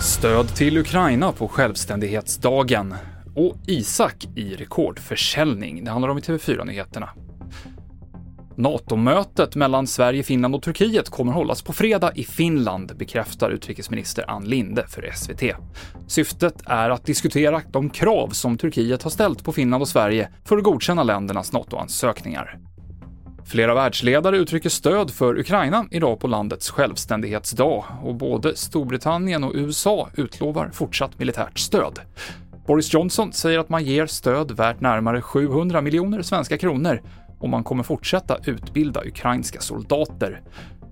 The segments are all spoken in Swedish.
Stöd till Ukraina på självständighetsdagen och Isak i rekordförsäljning. Det handlar om i TV4-nyheterna. NATO-mötet mellan Sverige, Finland och Turkiet kommer hållas på fredag i Finland, bekräftar utrikesminister Ann Linde för SVT. Syftet är att diskutera de krav som Turkiet har ställt på Finland och Sverige för att godkänna ländernas NATO-ansökningar. Flera världsledare uttrycker stöd för Ukraina idag på landets självständighetsdag och både Storbritannien och USA utlovar fortsatt militärt stöd. Boris Johnson säger att man ger stöd värt närmare 700 miljoner svenska kronor och man kommer fortsätta utbilda ukrainska soldater.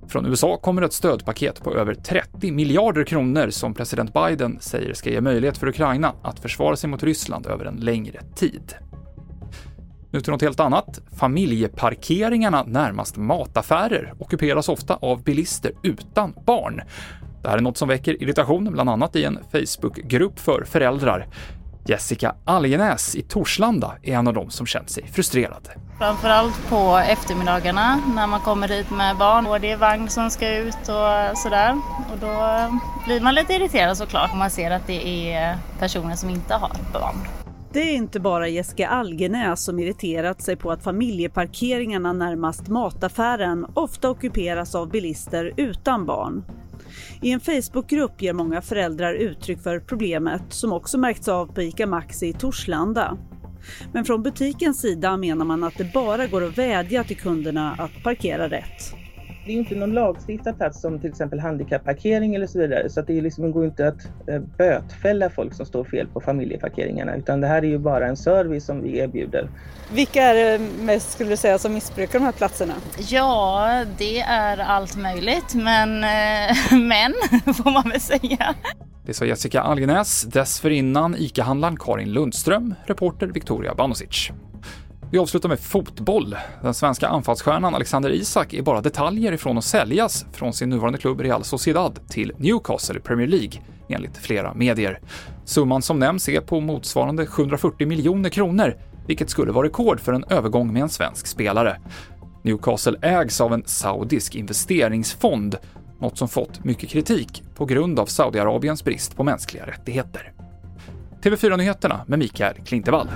Från USA kommer ett stödpaket på över 30 miljarder kronor som president Biden säger ska ge möjlighet för Ukraina att försvara sig mot Ryssland över en längre tid. Nu till något helt annat. Familjeparkeringarna närmast mataffärer ockuperas ofta av bilister utan barn. Det här är något som väcker irritation, bland annat i en Facebookgrupp för föräldrar. Jessica Algenäs i Torslanda är en av dem som känt sig frustrerad. Framförallt på eftermiddagarna när man kommer dit med barn och det är vagn som ska ut och sådär. Och då blir man lite irriterad såklart om man ser att det är personer som inte har barn. Det är inte bara Jessica Algenäs som irriterat sig på att familjeparkeringarna närmast mataffären ofta ockuperas av bilister utan barn. I en Facebookgrupp ger många föräldrar uttryck för problemet som också märkts av på ICA Maxi i Torslanda. Men från butikens sida menar man att det bara går att vädja till kunderna att parkera rätt. Det är inte någon lagstiftad plats som till exempel handikapparkering eller så vidare så att det, liksom, går inte att eh, bötfälla folk som står fel på familjeparkeringarna utan det här är ju bara en service som vi erbjuder. Vilka är det mest skulle du säga som missbrukar de här platserna? Ja, det är allt möjligt men eh, män får man väl säga. Det sa Jessica Algenäs, dessförinnan ICA-handlaren Karin Lundström, reporter Victoria Banosic. Vi avslutar med fotboll. Den svenska anfallsstjärnan Alexander Isak är bara detaljer ifrån att säljas från sin nuvarande klubb Real Sociedad till Newcastle i Premier League, enligt flera medier. Summan som nämns är på motsvarande 740 miljoner kronor, vilket skulle vara rekord för en övergång med en svensk spelare. Newcastle ägs av en saudisk investeringsfond, något som fått mycket kritik på grund av Saudiarabiens brist på mänskliga rättigheter. TV4-nyheterna med Mikael Klintevall.